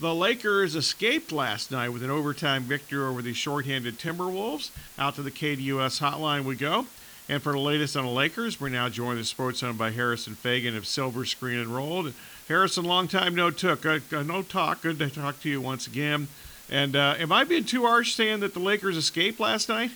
The Lakers escaped last night with an overtime victory over the shorthanded Timberwolves. Out to the KDUS hotline we go. And for the latest on the Lakers, we're now joined in Sports Zone by Harrison Faigen of Silver Screen and Roll. Harrison, long time no took, uh, uh, no talk. Good to talk to you once again. And uh, am I being too harsh saying that the Lakers escaped last night?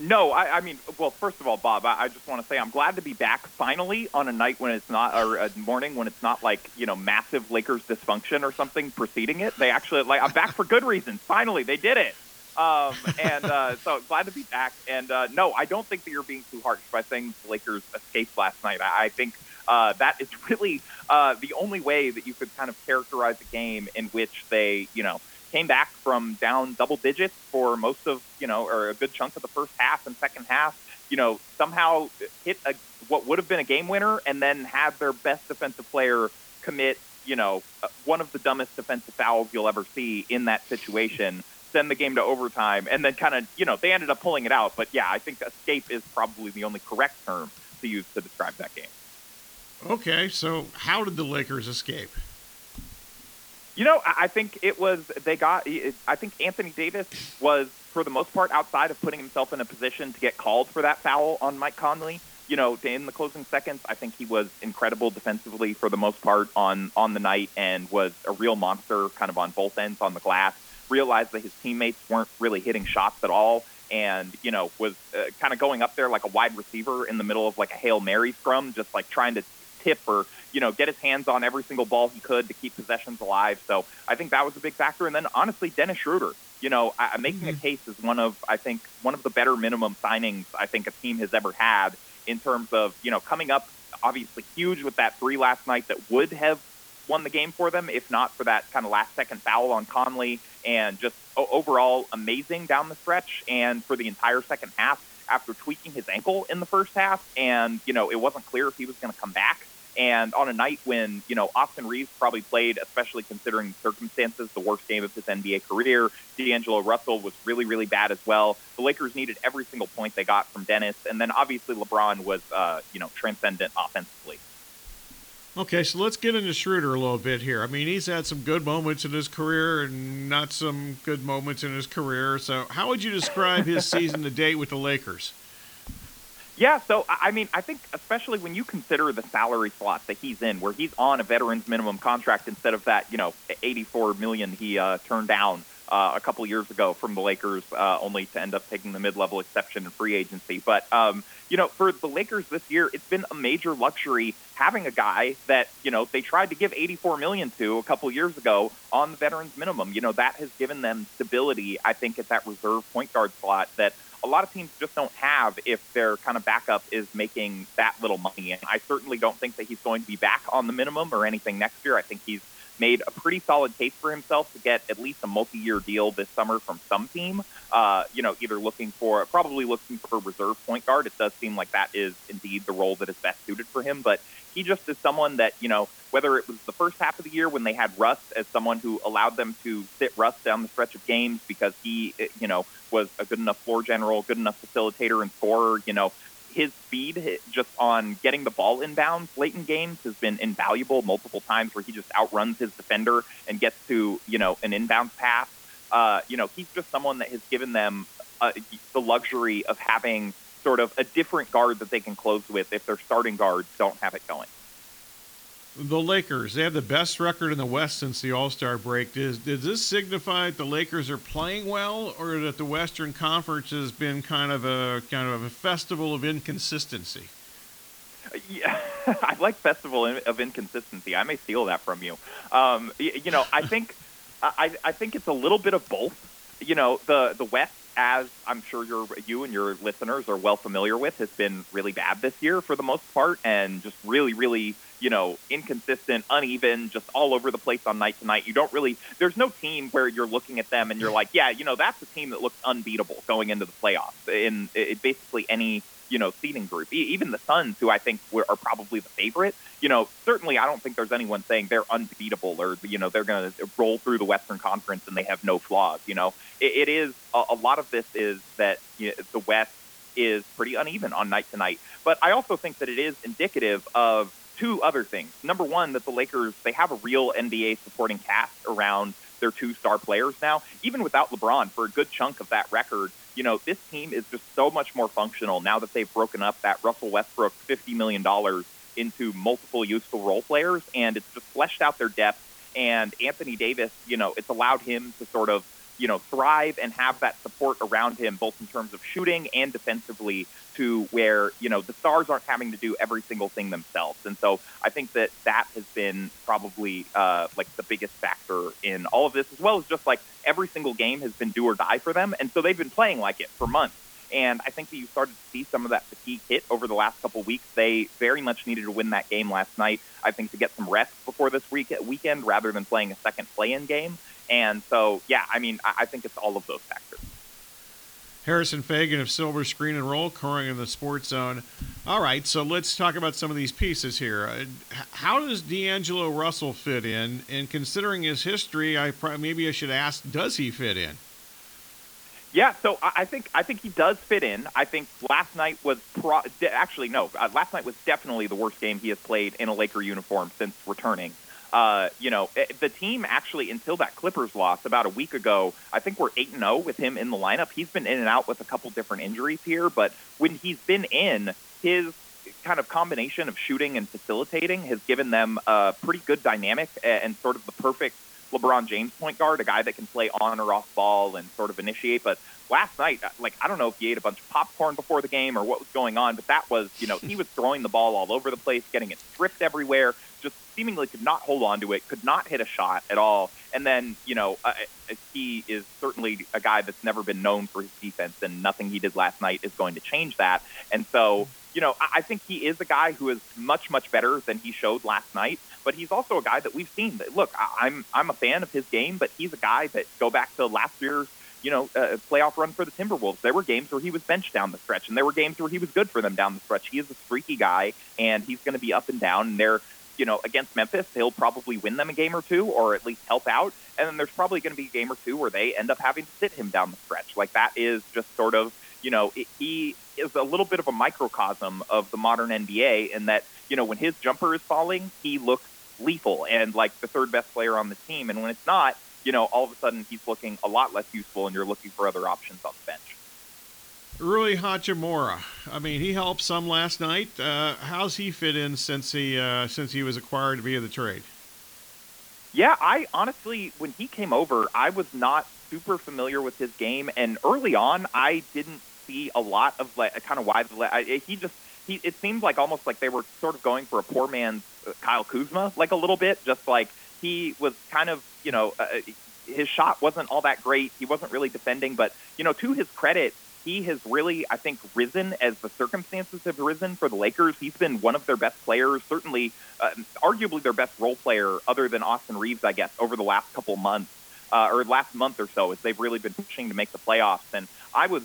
No, I, I mean, well, first of all, Bob, I, I just want to say I'm glad to be back finally on a night when it's not, or a morning when it's not like you know massive Lakers dysfunction or something preceding it. They actually like I'm back for good reasons. Finally, they did it. Um, and uh, so glad to be back. And uh, no, I don't think that you're being too harsh by saying the Lakers escaped last night. I, I think uh, that is really uh, the only way that you could kind of characterize a game in which they, you know, came back from down double digits for most of, you know, or a good chunk of the first half and second half, you know, somehow hit a, what would have been a game winner and then had their best defensive player commit, you know, uh, one of the dumbest defensive fouls you'll ever see in that situation, send the game to overtime, and then kind of, you know, they ended up pulling it out. But yeah, I think escape is probably the only correct term to use to describe that game. Okay, so how did the Lakers escape? You know, I think it was they got. I think Anthony Davis was, for the most part, outside of putting himself in a position to get called for that foul on Mike Conley. You know, in the closing seconds, I think he was incredible defensively for the most part on on the night, and was a real monster, kind of on both ends on the glass. Realized that his teammates weren't really hitting shots at all, and you know was uh, kind of going up there like a wide receiver in the middle of like a hail mary scrum, just like trying to tip or you know get his hands on every single ball he could to keep possessions alive. So I think that was a big factor. And then honestly, Dennis Schroeder, you know, I, making mm-hmm. a case is one of I think one of the better minimum signings I think a team has ever had in terms of you know coming up obviously huge with that three last night that would have won the game for them if not for that kind of last second foul on Conley and just overall amazing down the stretch and for the entire second half after tweaking his ankle in the first half, and you know it wasn't clear if he was going to come back. And on a night when you know Austin Reaves probably played, especially considering circumstances, the worst game of his NBA career. D'Angelo Russell was really, really bad as well. The Lakers needed every single point they got from Dennis, and then obviously LeBron was, uh, you know, transcendent offensively. Okay, so let's get into Schroeder a little bit here. I mean, he's had some good moments in his career and not some good moments in his career. So, how would you describe his season to date with the Lakers? Yeah, so I mean, I think especially when you consider the salary slot that he's in, where he's on a veterans minimum contract instead of that, you know, 84 million he uh, turned down uh, a couple years ago from the Lakers, uh, only to end up taking the mid-level exception in free agency. But um, you know, for the Lakers this year, it's been a major luxury having a guy that you know they tried to give 84 million to a couple years ago on the veterans minimum. You know, that has given them stability. I think at that reserve point guard slot that a lot of teams just don't have if their kind of backup is making that little money. And I certainly don't think that he's going to be back on the minimum or anything next year. I think he's made a pretty solid case for himself to get at least a multi-year deal this summer from some team. Uh, you know, either looking for probably looking for a reserve point guard. It does seem like that is indeed the role that is best suited for him. But he just is someone that you know, whether it was the first half of the year when they had Russ as someone who allowed them to sit Russ down the stretch of games because he, you know, was a good enough floor general, good enough facilitator and scorer. You know, his speed just on getting the ball inbounds late in games has been invaluable multiple times where he just outruns his defender and gets to, you know, an inbound pass. Uh, you know, he's just someone that has given them uh, the luxury of having sort of a different guard that they can close with if their starting guards don't have it going the Lakers, they have the best record in the West since the All Star break. Does, does this signify that the Lakers are playing well, or that the Western Conference has been kind of a kind of a festival of inconsistency? Yeah, I like festival of inconsistency. I may steal that from you. Um, you know, I think I, I think it's a little bit of both. You know, the the West, as I'm sure you you and your listeners are well familiar with, has been really bad this year for the most part, and just really, really you know, inconsistent, uneven, just all over the place on night to night. You don't really, there's no team where you're looking at them and you're like, yeah, you know, that's a team that looks unbeatable going into the playoffs in, in basically any, you know, seeding group. Even the Suns, who I think were, are probably the favorite, you know, certainly I don't think there's anyone saying they're unbeatable or, you know, they're going to roll through the Western Conference and they have no flaws. You know, it, it is, a, a lot of this is that you know, the West is pretty uneven on night to night. But I also think that it is indicative of two other things. Number one, that the Lakers they have a real NBA supporting cast around their two star players now. Even without LeBron, for a good chunk of that record, you know, this team is just so much more functional now that they've broken up that Russell Westbrook $50 million into multiple useful role players, and it's just fleshed out their depth. And Anthony Davis, you know, it's allowed him to sort of you know, thrive and have that support around him, both in terms of shooting and defensively, to where, you know, the stars aren't having to do every single thing themselves. And so I think that that has been probably uh, like the biggest factor in all of this, as well as just like every single game has been do or die for them. And so they've been playing like it for months. And I think that you started to see some of that fatigue hit over the last couple weeks. They very much needed to win that game last night, I think, to get some rest before this week- weekend rather than playing a second play in game. And so, yeah, I mean, I think it's all of those factors. Harrison Faigen of Silver Screen and Roll, Coring in the Sports Zone. All right, so let's talk about some of these pieces here. Uh, how does D'Angelo Russell fit in? And considering his history, I maybe I should ask, does he fit in? Yeah, so I think I think he does fit in. I think last night was pro- actually no, uh, last night was definitely the worst game he has played in a Laker uniform since returning. Uh, you know, eh, the team actually until that Clippers loss about a week ago, I think we're eight and zero oh with him in the lineup. He's been in and out with a couple different injuries here, but when he's been in, his kind of combination of shooting and facilitating has given them a pretty good dynamic and sort of the perfect LeBron James point guard, a guy that can play on or off ball and sort of initiate. But last night, like I don't know if he ate a bunch of popcorn before the game or what was going on, but that was, you know, he was throwing the ball all over the place, getting it stripped everywhere, just seemingly could not hold on to it, could not hit a shot at all. And then, you know, uh, uh, he is certainly a guy that's never been known for his defense, and nothing he did last night is going to change that. And so, you know, I think he is a guy who is much, much better than he showed last night. But he's also a guy that we've seen. That, look, I, I'm I'm a fan of his game, but he's a guy that go back to last year's you know, uh, playoff run for the Timberwolves. There were games where he was benched down the stretch, and there were games where he was good for them down the stretch. He is a streaky guy, and he's going to be up and down. And they're, you know, against Memphis, he'll probably win them a game or two, or at least help out. And then there's probably going to be a game or two where they end up having to sit him down the stretch. Like that is just sort of, you know, he is a little bit of a microcosm of the modern NBA in that, you know, when his jumper is falling, he looks lethal and like the third best player on the team. And when it's not, you know, all of a sudden he's looking a lot less useful, and you're looking for other options on the bench. Rui Hachimura. I mean, he helped some last night. Uh, how's he fit in since he uh, since he was acquired via the trade? Yeah, I honestly, when he came over, I was not super familiar with his game, and early on, I didn't see a lot of like kind of why the he just he. It seemed like almost like they were sort of going for a poor man's uh, Kyle Kuzma, like a little bit, just like he was kind of, you know, uh, his shot wasn't all that great. He wasn't really defending, but you know, to his credit, he has really, I think, risen as the circumstances have risen for the Lakers. He's been one of their best players, certainly, uh, arguably their best role player, other than Austin Reaves, I guess, over the last couple months uh, or last month or so, as they've really been pushing to make the playoffs. And I was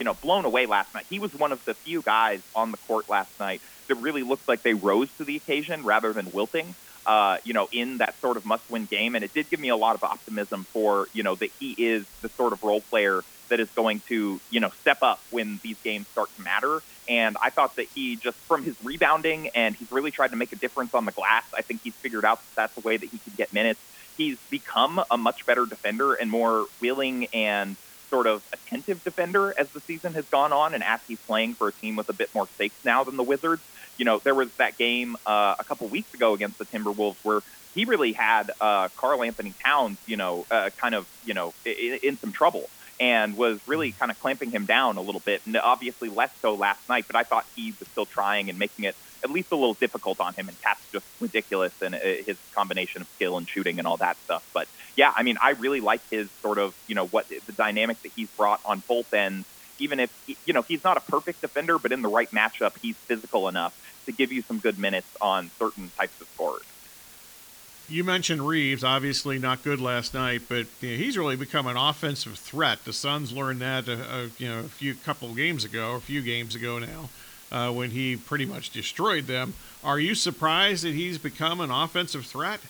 you know, blown away last night. He was one of the few guys on the court last night that really looked like they rose to the occasion rather than wilting uh, you know, in that sort of must-win game. And it did give me a lot of optimism for, you know, that he is the sort of role player that is going to, you know, step up when these games start to matter. And I thought that he just from his rebounding and he's really tried to make a difference on the glass. I think he's figured out that that's the way that he can get minutes. He's become a much better defender and more willing and sort of attentive defender as the season has gone on and as he's playing for a team with a bit more stakes now than the Wizards you know, there was that game uh, a couple weeks ago against the Timberwolves where he really had uh, Karl-Anthony Towns, you know, uh, kind of, you know, in, in some trouble and was really kind of clamping him down a little bit. And obviously less so last night, but I thought he was still trying and making it at least a little difficult on him. And KAT's just ridiculous and uh, his combination of skill and shooting and all that stuff. But yeah, I mean, I really like his sort of, you know, what the dynamic that he's brought on both ends. Even if you know he's not a perfect defender, but in the right matchup, he's physical enough to give you some good minutes on certain types of scorers. You mentioned Reaves, obviously not good last night, but you know, he's really become an offensive threat. The Suns learned that a, a you know a few couple games ago, a few games ago now, uh, when he pretty much destroyed them. Are you surprised that he's become an offensive threat?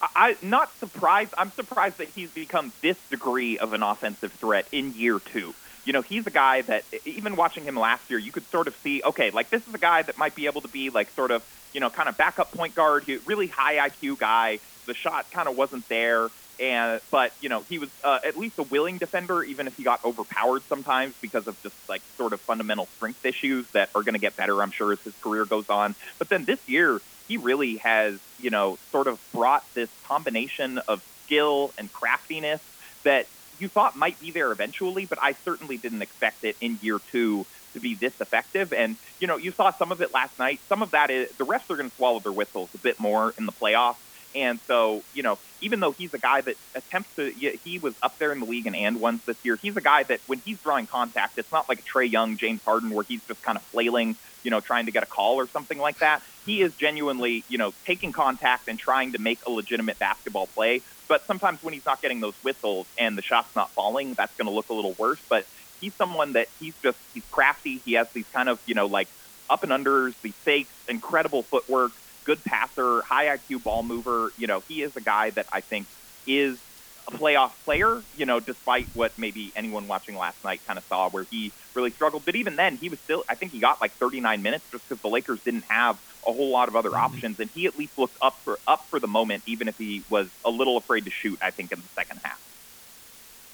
I not surprised. I'm surprised that he's become this degree of an offensive threat in year two you know, he's a guy that even watching him last year, you could sort of see, okay, like this is a guy that might be able to be like sort of, you know, kind of backup point guard, really high IQ guy. The shot kind of wasn't there. And but you know he was uh, at least a willing defender, even if he got overpowered sometimes because of just like sort of fundamental strength issues that are going to get better, I'm sure, as his career goes on. But then this year, he really has you know sort of brought this combination of skill and craftiness that you thought might be there eventually, but I certainly didn't expect it in year two to be this effective. And you know, you saw some of it last night. Some of that is the refs are going to swallow their whistles a bit more in the playoffs. And so, you know, even though he's a guy that attempts to, he was up there in the league in and ones this year. He's a guy that when he's drawing contact, it's not like Trae Young, James Harden, where he's just kind of flailing, you know, trying to get a call or something like that. He is genuinely, you know, taking contact and trying to make a legitimate basketball play. But sometimes when he's not getting those whistles and the shot's not falling, that's going to look a little worse. But he's someone that he's just, he's crafty. He has these kind of, you know, like up and unders, these fakes, incredible footwork good passer, high IQ ball mover. You know, he is a guy that I think is a playoff player, you know, despite what maybe anyone watching last night kind of saw where he really struggled. But even then, he was still, I think he got like 39 minutes just because the Lakers didn't have a whole lot of other mm-hmm. options. And he at least looked up for, up for the moment, even if he was a little afraid to shoot, I think, in the second half.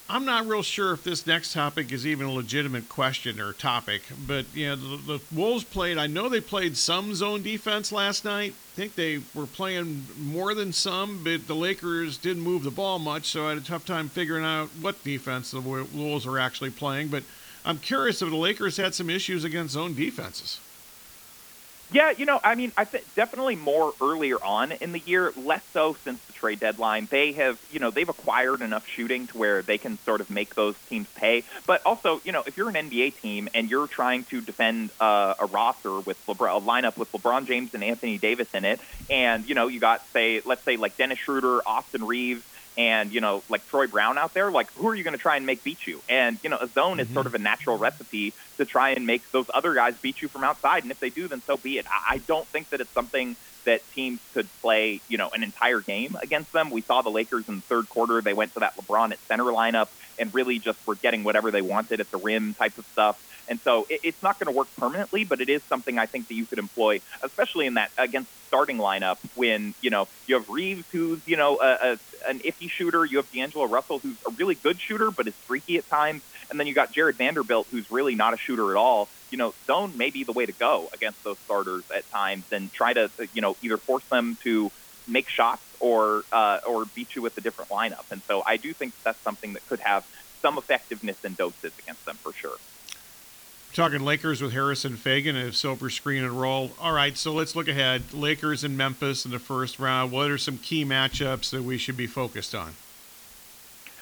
I'm not real sure if this next topic is even a legitimate question or topic, but you know, the, the, Wolves played. I know they played some zone defense last night. I think they were playing more than some, but the Lakers didn't move the ball much, so I had a tough time figuring out what defense the Wolves were actually playing. But I'm curious if the Lakers had some issues against zone defenses. Yeah, you know, I mean, I think definitely more earlier on in the year, less so since the trade deadline. They have, you know, they've acquired enough shooting to where they can sort of make those teams pay. But also, you know, if you're an NBA team and you're trying to defend uh, a roster with LeBron, a lineup with LeBron James and Anthony Davis in it, and you know, you got say, let's say like Dennis Schroeder, Austin Reaves and you know like Troy Brown out there, like who are you going to try and make beat you? And you know a zone mm-hmm. is sort of a natural recipe to try and make those other guys beat you from outside. And if they do, then so be it. I don't think that it's something that teams could play, you know, an entire game against them. We saw the Lakers in the third quarter; they went to that LeBron at center lineup and really just were getting whatever they wanted at the rim type of stuff. And so it, it's not going to work permanently, but it is something I think that you could employ, especially in that against starting lineup when you know you have Reaves, who's you know a, a, an iffy shooter. You have D'Angelo Russell, who's a really good shooter but is freaky at times, and then you got Jarred Vanderbilt, who's really not a shooter at all. You know, zone may be the way to go against those starters at times, and try to you know either force them to make shots or uh, or beat you with a different lineup. And so I do think that's something that could have some effectiveness and doses against them for sure talking Lakers with Harrison Faigen and Silver Screen and Roll. All right, so let's look ahead. Lakers and Memphis in the first round. What are some key matchups that we should be focused on?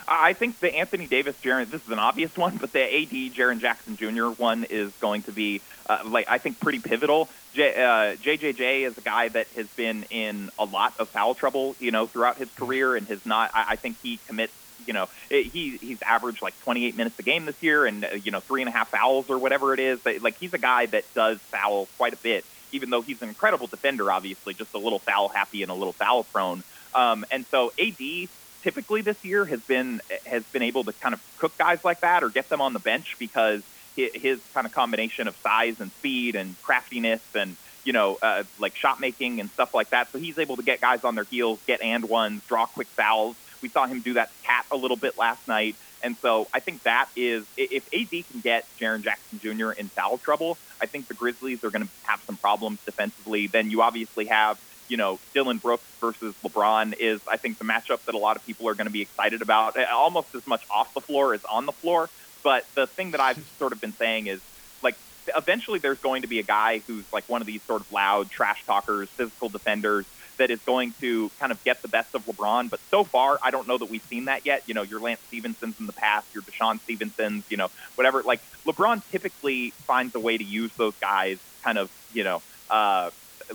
I think the Anthony Davis, Jaren, this is an obvious one, but the AD, Jaren Jackson Jr. one is going to be, uh, like, I think pretty pivotal. J, uh, JJJ is a guy that has been in a lot of foul trouble, you know, throughout his career and has not, I, I think he commits you know, he he's averaged like 28 minutes a game this year, and uh, you know, three and a half fouls or whatever it is. But, like he's a guy that does foul quite a bit, even though he's an incredible defender. Obviously, just a little foul happy and a little foul prone. Um, and so AD typically this year has been has been able to kind of cook guys like that or get them on the bench because his, his kind of combination of size and speed and craftiness and you know, uh, like shot making and stuff like that. So he's able to get guys on their heels, get and ones, draw quick fouls, we saw him do that KAT a little bit last night. And so I think that is, if AD can get Jaren Jackson Jr. in foul trouble, I think the Grizzlies are going to have some problems defensively. Then you obviously have, you know, Dillon Brooks versus LeBron is, I think, the matchup that a lot of people are going to be excited about, almost as much off the floor as on the floor. But the thing that I've sort of been saying is, like, eventually there's going to be a guy who's like one of these sort of loud trash talkers, physical defenders that is going to kind of get the best of LeBron. But so far, I don't know that we've seen that yet. You know, your Lance Stephensons in the past, your DeShawn Stevensons, you know, whatever. Like LeBron typically finds a way to use those guys kind of, you know, uh,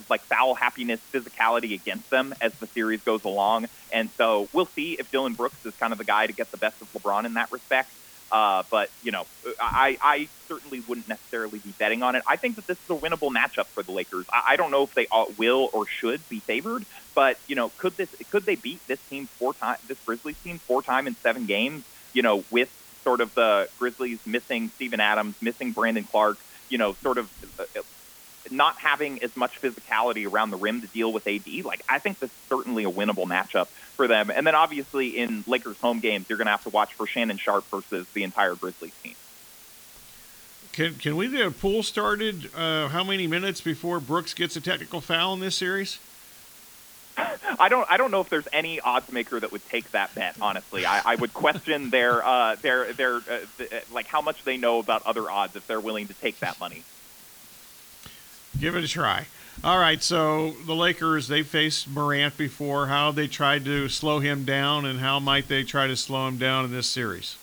like foul happiness, physicality against them as the series goes along. And so we'll see if Dillon Brooks is kind of the guy to get the best of LeBron in that respect. Uh, but you know, I, I certainly wouldn't necessarily be betting on it. I think that this is a winnable matchup for the Lakers. I, I don't know if they will or should be favored, but you know, could this could they beat this team four times, this Grizzlies team four times in seven games? You know, with sort of the Grizzlies missing Steven Adams, missing Brandon Clarke, you know, sort of uh, not having as much physicality around the rim to deal with AD, like I think this is certainly a winnable matchup for them. And then obviously in Lakers home games, you're going to have to watch for Shannon Sharpe versus the entire Grizzlies team. Can can we get a pool started? Uh, how many minutes before Brooks gets a technical foul in this series? I don't. I don't know if there's any odds maker that would take that bet. Honestly, I, I would question their uh, their their uh, th- uh, like how much they know about other odds if they're willing to take that money. Give it a try. All right. So the Lakers they faced Morant before. How they tried to slow him down, and how might they try to slow him down in this series?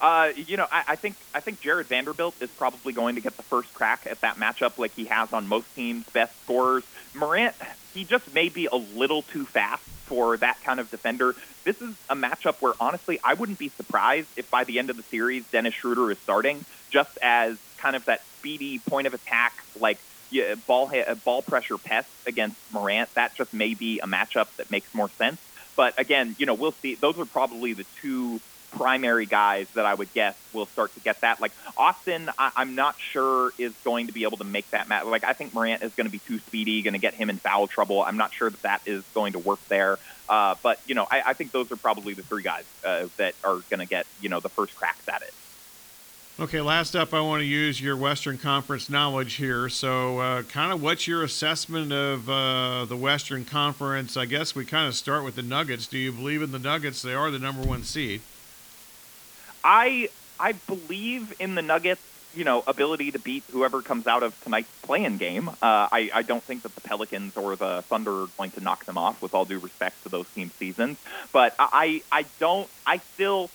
Uh, you know, I, I think I think Jarred Vanderbilt is probably going to get the first crack at that matchup, like he has on most teams' best scorers. Morant, he just may be a little too fast for that kind of defender. This is a matchup where, honestly, I wouldn't be surprised if by the end of the series, Dennis Schroeder is starting, just as kind of that speedy point of attack, like yeah, ball ball pressure pest against Morant. That just may be a matchup that makes more sense. But again, you know, we'll see. Those are probably the two primary guys that I would guess will start to get that. Like Austin, I, am not sure is going to be able to make that match. Like I think Morant is going to be too speedy, going to get him in foul trouble. I'm not sure that that is going to work there. Uh, but you know, I, I, think those are probably the three guys uh, that are going to get you know the first cracks at it. Okay, last up, I want to use your Western Conference knowledge here. So, uh, kind of what's your assessment of uh, the Western Conference? I guess we kind of start with the Nuggets. Do you believe in the Nuggets? They are the number one seed. I I believe in the Nuggets, you know, ability to beat whoever comes out of tonight's play-in game. Uh, I I don't think that the Pelicans or the Thunder are going to knock them off. With all due respect to those team seasons, but I I don't I still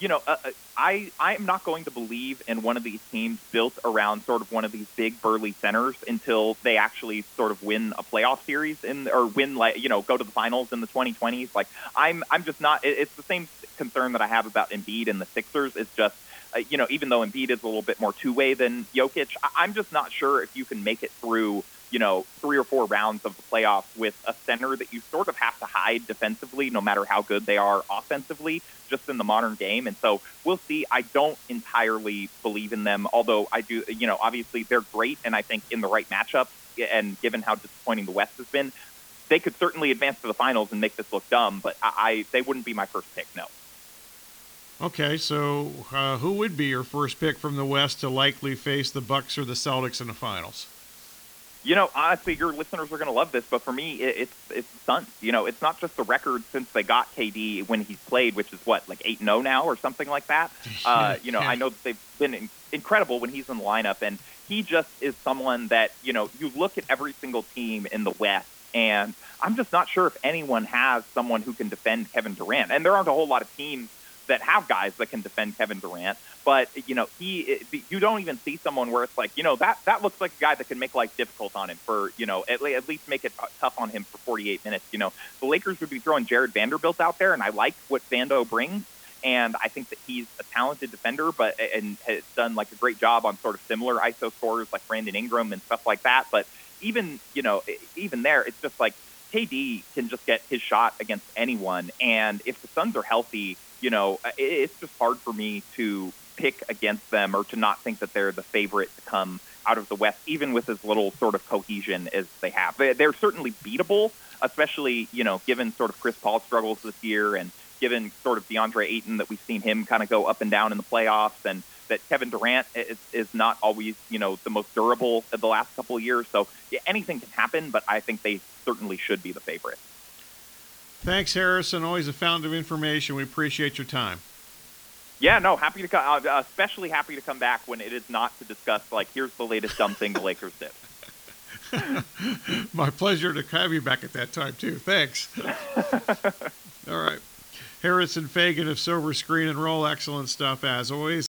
you know, uh, uh I I'm not going to believe in one of these teams built around sort of one of these big burly centers until they actually sort of win a playoff series in or win like you know go to the finals in the 2020s. Like I'm I'm just not. It's the same concern that I have about Embiid and the Sixers. It's just uh, you know even though Embiid is a little bit more two way than Jokic, I, I'm just not sure if you can make it through you know, three or four rounds of the playoffs with a center that you sort of have to hide defensively, no matter how good they are offensively, just in the modern game. And so we'll see. I don't entirely believe in them, although I do, you know, obviously they're great. And I think in the right matchup, and given how disappointing the West has been, they could certainly advance to the finals and make this look dumb, but I, I they wouldn't be my first pick, no. Okay, so uh, who would be your first pick from the West to likely face the Bucks or the Celtics in the finals? You know, honestly, your listeners are going to love this, but for me, it, it's it's Suns. You know, it's not just the record since they got KD when he's played, which is what like eight zero oh now or something like that. Uh, you know, I know that they've been in, incredible when he's in the lineup, and he just is someone that you know you look at every single team in the West, and I'm just not sure if anyone has someone who can defend Kevin Durant, and there aren't a whole lot of teams that have guys that can defend Kevin Durant. But you know, he you don't even see someone where it's like, you know, that that looks like a guy that can make life difficult on him for you know at, at least make it tough on him for 48 minutes. You know, the Lakers would be throwing Jarred Vanderbilt out there, and I like what Vando brings. And I think that he's a talented defender, but and has done like a great job on sort of similar ISO scores like Brandon Ingram and stuff like that. But even you know, even there, it's just like KD can just get his shot against anyone. And if the Suns are healthy, you know, it's just hard for me to pick against them or to not think that they're the favorite to come out of the West, even with as little sort of cohesion as they have. They're certainly beatable, especially, you know, given sort of Chris Paul struggles this year and given sort of DeAndre Ayton that we've seen him kind of go up and down in the playoffs and that Kevin Durant is, is not always, you know, the most durable of the last couple of years. So yeah, anything can happen, but I think they certainly should be the favorite. Thanks, Harrison. Always a fountain of information. We appreciate your time. Yeah, no, happy to come. Uh, especially happy to come back when it is not to discuss like here's the latest dumb thing the Lakers did. My pleasure to have you back at that time too. Thanks. All right, Harrison Faigen of Silver Screen and Roll, excellent stuff as always.